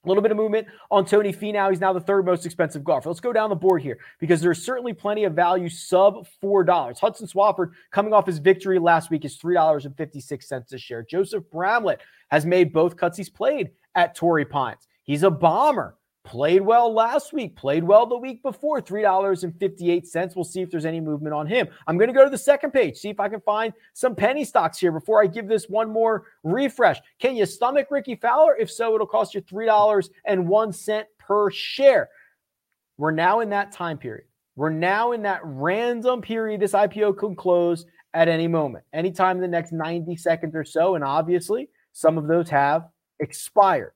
a little bit of movement on Tony Finau. He's now the third most expensive golfer. Let's go down the board here because there's certainly plenty of value sub $4. Hudson Swafford, coming off his victory last week, is $3.56 a share. Joseph Bramlett has made both cuts he's played at Torrey Pines. He's a bomber. Played well last week, played well the week before, $3.58. We'll see if there's any movement on him. I'm going to go to the second page, see if I can find some penny stocks here before I give this one more refresh. Can you stomach Rickie Fowler? If so, it'll cost you $3.01 per share. We're now in that time period. We're now in that random period. This IPO can close at any moment, anytime in the next 90 seconds or so. And obviously, some of those have expired.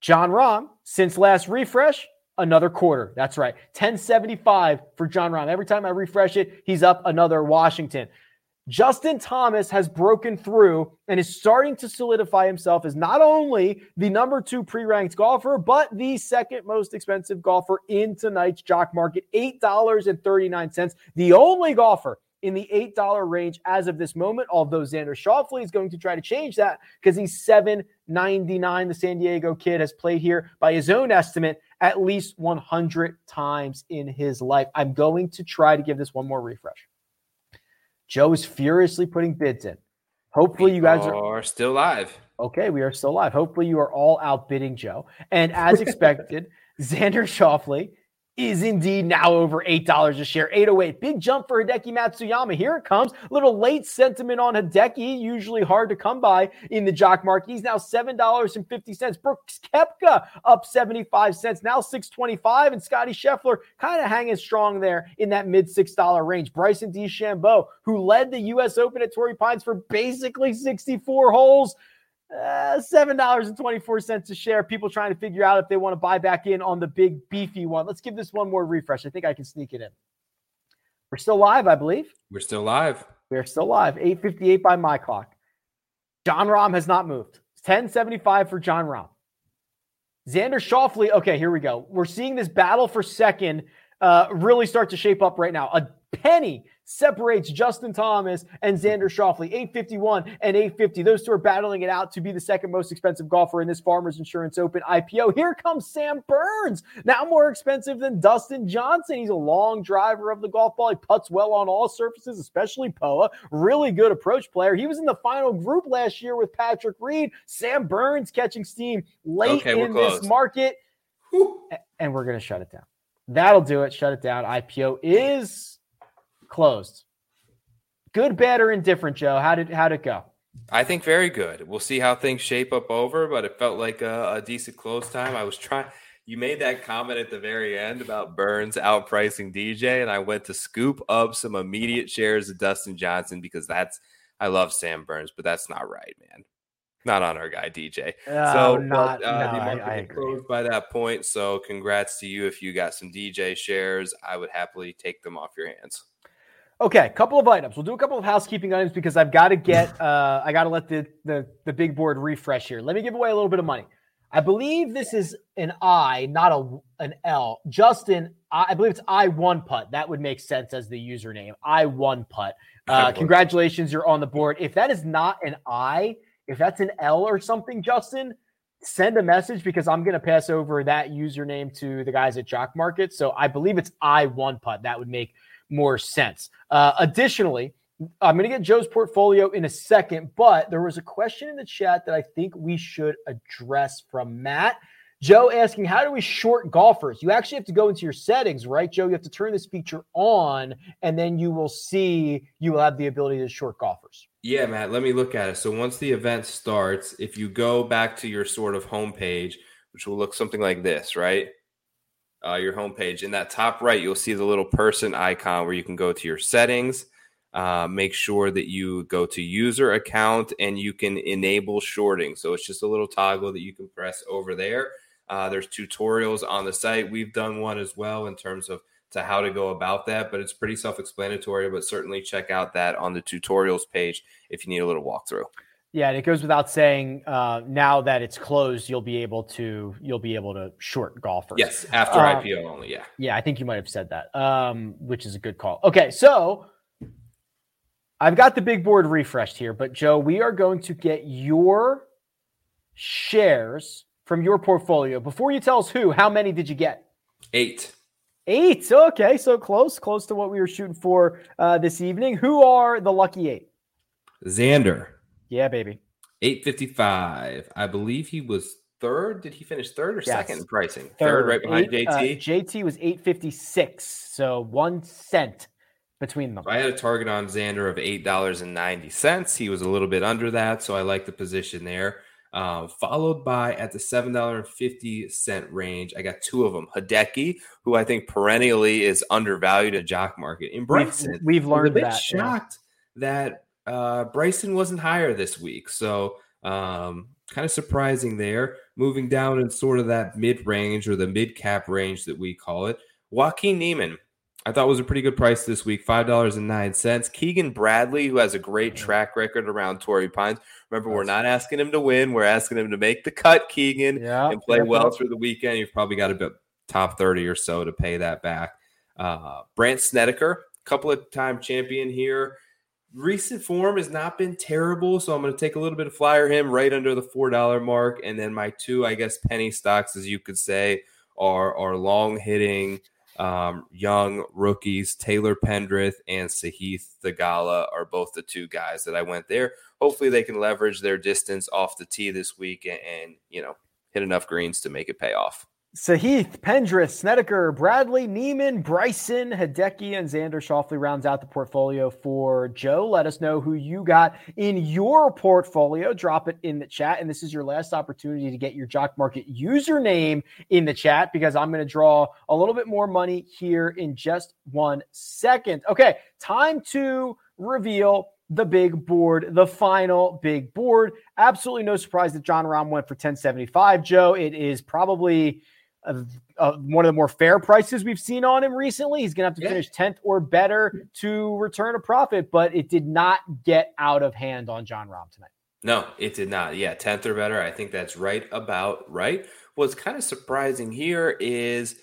Jon Rahm, since last refresh, another quarter. That's right. 1075 for Jon Rahm. Every time I refresh it, he's up another Washington. Justin Thomas has broken through and is starting to solidify himself as not only the number two pre ranked golfer, but the second most expensive golfer in tonight's jock market $8.39. The only golfer in the $8 range as of this moment, although Xander Schauffele is going to try to change that because he's 799. The San Diego kid has played here by his own estimate at least 100 times in his life. I'm going to try to give this one more refresh. Joe is furiously putting bids in. Hopefully, we you guys are, are still live. Okay, we are still live. Hopefully, you are all outbidding Joe. And as expected, Xander Schauffele is indeed now over $8 a share. 808. Big jump for Hideki Matsuyama. Here it comes. Little late sentiment on Hideki, usually hard to come by in the jock market. He's now $7.50. Brooks Koepka up 75 cents, now 625. And Scotty Scheffler kind of hanging strong there in that mid $6 range. Bryson DeChambeau, who led the U.S. Open at Torrey Pines for basically 64 holes, uh, $7.24 a share. People trying to figure out if they want to buy back in on the big beefy one. Let's give this one more refresh. I think I can sneak it in. We're still live, I believe. We're still live. We're still live. 858 by my clock. Jon Rahm has not moved. 1075 for Jon Rahm. Xander Schauffele. Okay, here we go. We're seeing this battle for second uh, really start to shape up right now. A penny separates Justin Thomas and Xander Schauffele, 851 and 850. Those two are battling it out to be the second most expensive golfer in this Farmers Insurance Open IPO. Here comes Sam Burns, now more expensive than Dustin Johnson. He's a long driver of the golf ball. He puts well on all surfaces, especially POA. Really good approach player. He was in the final group last year with Patrick Reed. Sam Burns catching steam late okay, in this market. and we're going to shut it down. That'll do it. Shut it down. IPO is closed. Good, bad, or indifferent, Joe? How did how did it go? I think very good. We'll see how things shape up over, but it felt like a, a decent close time. I was trying. You made that comment at the very end about Burns outpricing DJ, and I went to scoop up some immediate shares of Dustin Johnson because that's I love Sam Burns, but that's not right, man. Not on our guy DJ. Oh, so not, but, uh, no, the I, market I closed by that point. So congrats to you if you got some DJ shares. I would happily take them off your hands. Okay, couple of items. We'll do a couple of housekeeping items because I've got to get uh I got to let the, the the big board refresh here. Let me give away a little bit of money. I believe this is an I, not a an L. Justin, I, I believe it's I one putt. That would make sense as the username. I one putt. Uh, congratulations, you're on the board. If that is not an I, if that's an L or something, Justin, send a message because I'm going to pass over that username to the guys at Jock Market. So I believe it's I one putt. That would make more sense. Uh, additionally, I'm going to get Joe's portfolio in a second, but there was a question in the chat that I think we should address from Matt. Joe asking, how do we short golfers? You actually have to go into your settings, right, Joe? You have to turn this feature on, and then you will see you will have the ability to short golfers. Yeah, Matt, let me look at it. So once the event starts, if you go back to your sort of homepage, which will look something like this, right? Uh, your homepage in that top right, you'll see the little person icon where you can go to your settings. Uh, make sure that you go to user account and you can enable shorting. So it's just a little toggle that you can press over there. Uh, there's tutorials on the site. We've done one as well in terms of to how to go about that, but it's pretty self-explanatory. But certainly check out that on the tutorials page if you need a little walkthrough. Yeah, and it goes without saying. Uh, now that it's closed, you'll be able to you'll be able to short golfers. Yes, after Uh, IPO only. Yeah. Yeah, I think you might have said that, um, which is a good call. Okay, so I've got the big board refreshed here, but Joe, we are going to get your shares from your portfolio. Before you tell us who, how many did you get? Eight. Eight. Okay, so close, close to what we were shooting for uh, this evening. Who are the lucky eight? Xander, Yeah, baby. 855. I believe he was third. Did he finish third or Yes. second in pricing? Third, right behind Eight, uh, JT. JT was eight fifty six, so one cent between them. So I had a target on Xander of eight dollars and ninety cents. He was a little bit under that, so I like the position there. Um, followed by at the seven dollar and fifty cent range, I got two of them. Hideki, who I think perennially is undervalued at jock market, and We've, we've was learned a bit that. yeah. shocked that uh, Bryson wasn't higher this week. So um, kind of surprising there. Moving down in sort of that mid range or the mid cap range that we call it. Joaquin Niemann, I thought was a pretty good price this week, five dollars and nine cents. Keegan Bradley, who has a great track record around Torrey Pines. Remember, we're not asking him to win; we're asking him to make the cut. Keegan Yeah, and play yeah, well through the weekend. You've probably got a bit top 30 or so to pay that back. Uh, Brandt Snedeker, couple of time champion here. Recent form has not been terrible, so I'm going to take a little bit of flyer him right under the four dollar mark, and then my two, I guess, penny stocks, as you could say, are are long hitting um, young rookies. Taylor Pendrith and Sahith Theegala are both the two guys that I went there. Hopefully, they can leverage their distance off the tee this week and, and you know hit enough greens to make it pay off. Sahith, Pendrith, Snedeker, Bradley, Niemann, Bryson, Hideki, and Xander Schauffele rounds out the portfolio for Joe. Let us know who you got in your portfolio. Drop it in the chat. And this is your last opportunity to get your Jock Market username in the chat because I'm going to draw a little bit more money here in just one second. Okay, time to reveal the big board, the final big board. Absolutely no surprise that Jon Rahm went for 1075. Joe, it is probably one of the more fair prices we've seen on him recently. He's going to have to Yeah. finish 10th or better to return a profit, but it did not get out of hand on Jon Rahm tonight. No, it did not. Yeah, 10th or better. I think that's right about right. What's kind of surprising here is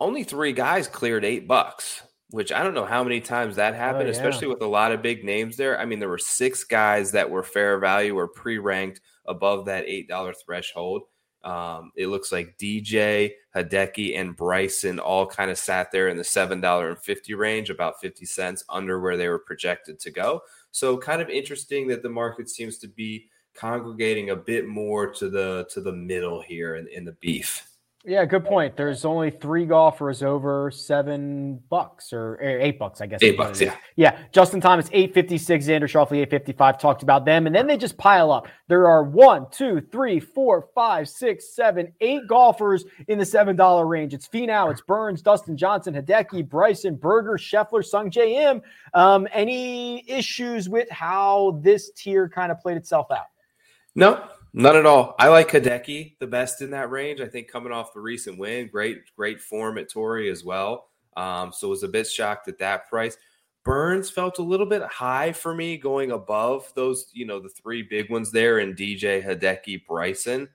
only three guys cleared eight bucks, which I don't know how many times that oh, happened, yeah. especially with a lot of big names there. I mean, there were six guys that were fair value or pre ranked above that $8 threshold. Um, it looks like DJ, Hideki, and Bryson all kind of sat there in the $7.50 range, about 50 cents under where they were projected to go. So kind of interesting that the market seems to be congregating a bit more to the to the middle here in, in the beef. Yeah, good point. There's only three golfers over seven bucks or, or eight bucks, I guess. Eight bucks, yeah. Yeah. Justin Thomas, 856, Xander Schauffele, 855. Talked about them. And then they just pile up. There are one, two, three, four, five, six, seven, eight golfers in the $7 range. It's Finau, it's Burns, Dustin Johnson, Hideki, Bryson, Berger, Scheffler, Sungjae Im. Um, any issues with how this tier kind of played itself out? No, None at all. I like Hideki the best in that range. I think coming off the recent win, great, great form at Torrey as well. Um, so was a bit shocked at that price. Burns felt a little bit high for me, going above those, you know, the three big ones there in DJ, Hideki, Bryson.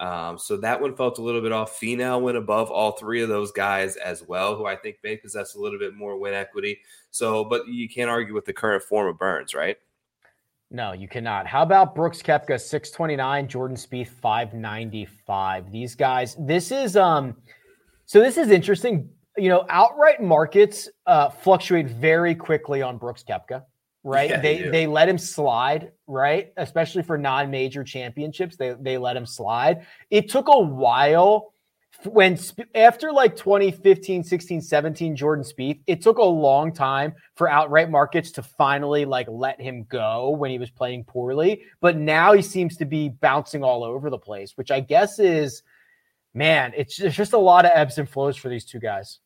Um, so that one felt a little bit off. Finau went above all three of those guys as well, who I think may possess a little bit more win equity. So, but you can't argue with the current form of Burns, right? No, you cannot. How about Brooks Koepka 629, Jordan Spieth 595. These guys, this is um so this is interesting. You know, outright markets uh fluctuate very quickly on Brooks Koepka, right? Yeah, they they let him slide, right? Especially for non-major championships, they they let him slide. It took a while when after like 2015 16 17 jordan Spieth, it took a long time for outright markets to finally like let him go when he was playing poorly but now he seems to be bouncing all over the place which i guess is man it's just, it's just a lot of ebbs and flows for these two guys.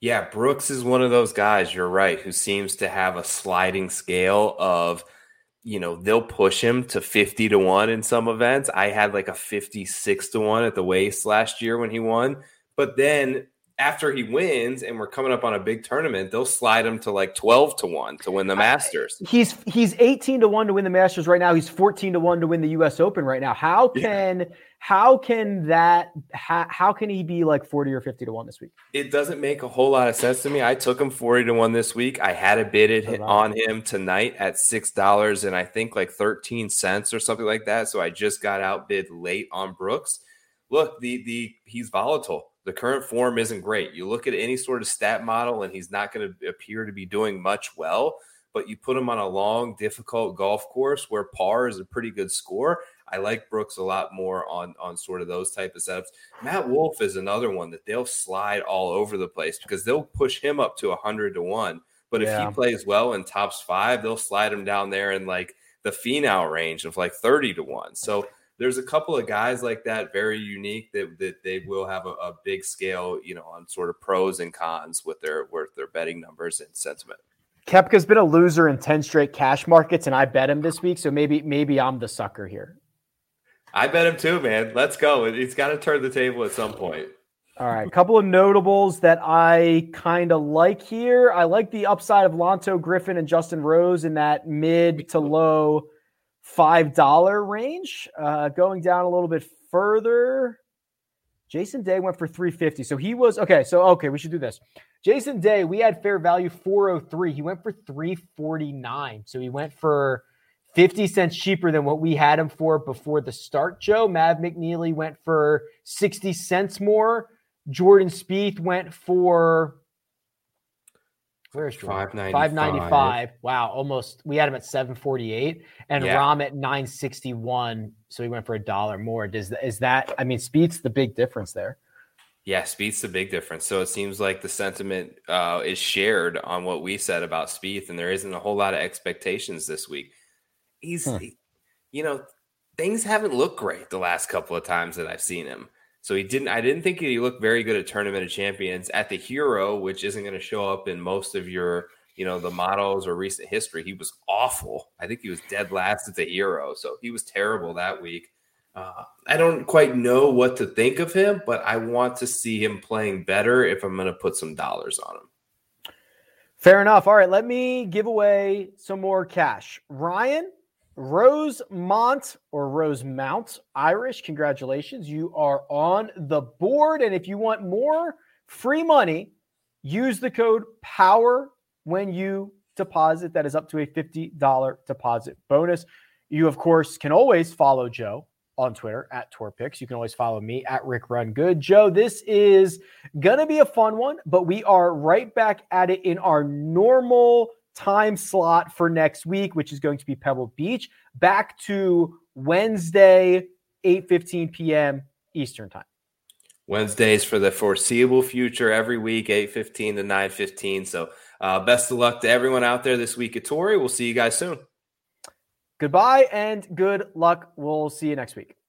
Yeah brooks is one of those guys you're right who seems to have a sliding scale of you know, they'll push him to 50 to 1 in some events. I had like a 56 to 1 at the waste last year when he won. But then after he wins and we're coming up on a big tournament, they'll slide him to like 12 to 1 to win the Masters. he's he's 18 to 1 to win the Masters right now. He's 14 to 1 to win the US Open right now. How can yeah how can that how, how can he be like 40 or 50 to 1 this week? It doesn't make a whole lot of sense to me. I took him 40 to 1 this week. I had a bid it on him tonight at six dollars and i think like 13 cents or something like that. So i just got outbid late on brooks. Look the the he's volatile the current form isn't great you look at any sort of stat model and he's not going to appear to be doing much well but you put him on a long difficult golf course where par is a pretty good score I like Brooks a lot more on on sort of those type of setups. Matt Wolff is another one that they'll slide all over the place because they'll push him up to hundred to one. But yeah. if he plays well and tops five, they'll slide him down there in like the Finau range of like thirty to one. So there's a couple of guys like that, very unique that that they will have a, a big scale, you know, on sort of pros and cons with their with their betting numbers and sentiment. Koepka's been a loser in 10 straight cash markets, and I bet him this week. So maybe maybe I'm the sucker here. I bet him too, man. Let's go. He's got to turn the table at some point. All right, a couple of notables that I kind of like here. I like the upside of Lanto Griffin and Justin Rose in that mid to low five dollar range. Uh, going down a little bit further, Jason Day went for three fifty. So he was okay. So okay, we should do this. Jason Day, we had fair value 403. He went for three forty nine. So he went for 50 cents cheaper than what we had him for before the start, Joe. Mav McNealy went for 60 cents more. Jordan Spieth went for where's Jordan? 595. Wow, almost we had him at 748 and yeah. Rahm at 961. So he went for a dollar more. Does is that I mean speed's the big difference there? Yeah, speed's the big difference. So it seems like the sentiment uh, is shared on what we said about Spieth, and there isn't a whole lot of expectations this week he's huh. you know things haven't looked great the last couple of times that I've seen him. So he didn't. I didn't think he looked very good at Tournament of Champions at the Hero, which isn't going to show up in most of your, you know, the models or recent history. He was awful. I think he was dead last at the Hero, so he was terrible that week. Uh, I don't quite know what to think of him, but I want to see him playing better if I'm going to put some dollars on him. Fair enough. All right, let me give away some more cash. Ryan, Rosemont or Rosemount Irish, congratulations. You are on the board. And if you want more free money, use the code POWER when you deposit. That is up to a $50 deposit bonus. You, of course, can always follow Joe on Twitter at TourPix. You can always follow me at Rick Run Good. Joe, this is going to be a fun one, but we are right back at it in our normal time slot for next week, which is going to be Pebble Beach, back to Wednesday, 8 15 p.m. Eastern time. Wednesdays for the foreseeable future every week, 8.15 to 9.15. So uh, best of luck to everyone out there this week at Torrey. We'll see you guys soon. Goodbye and good luck. We'll see you next week.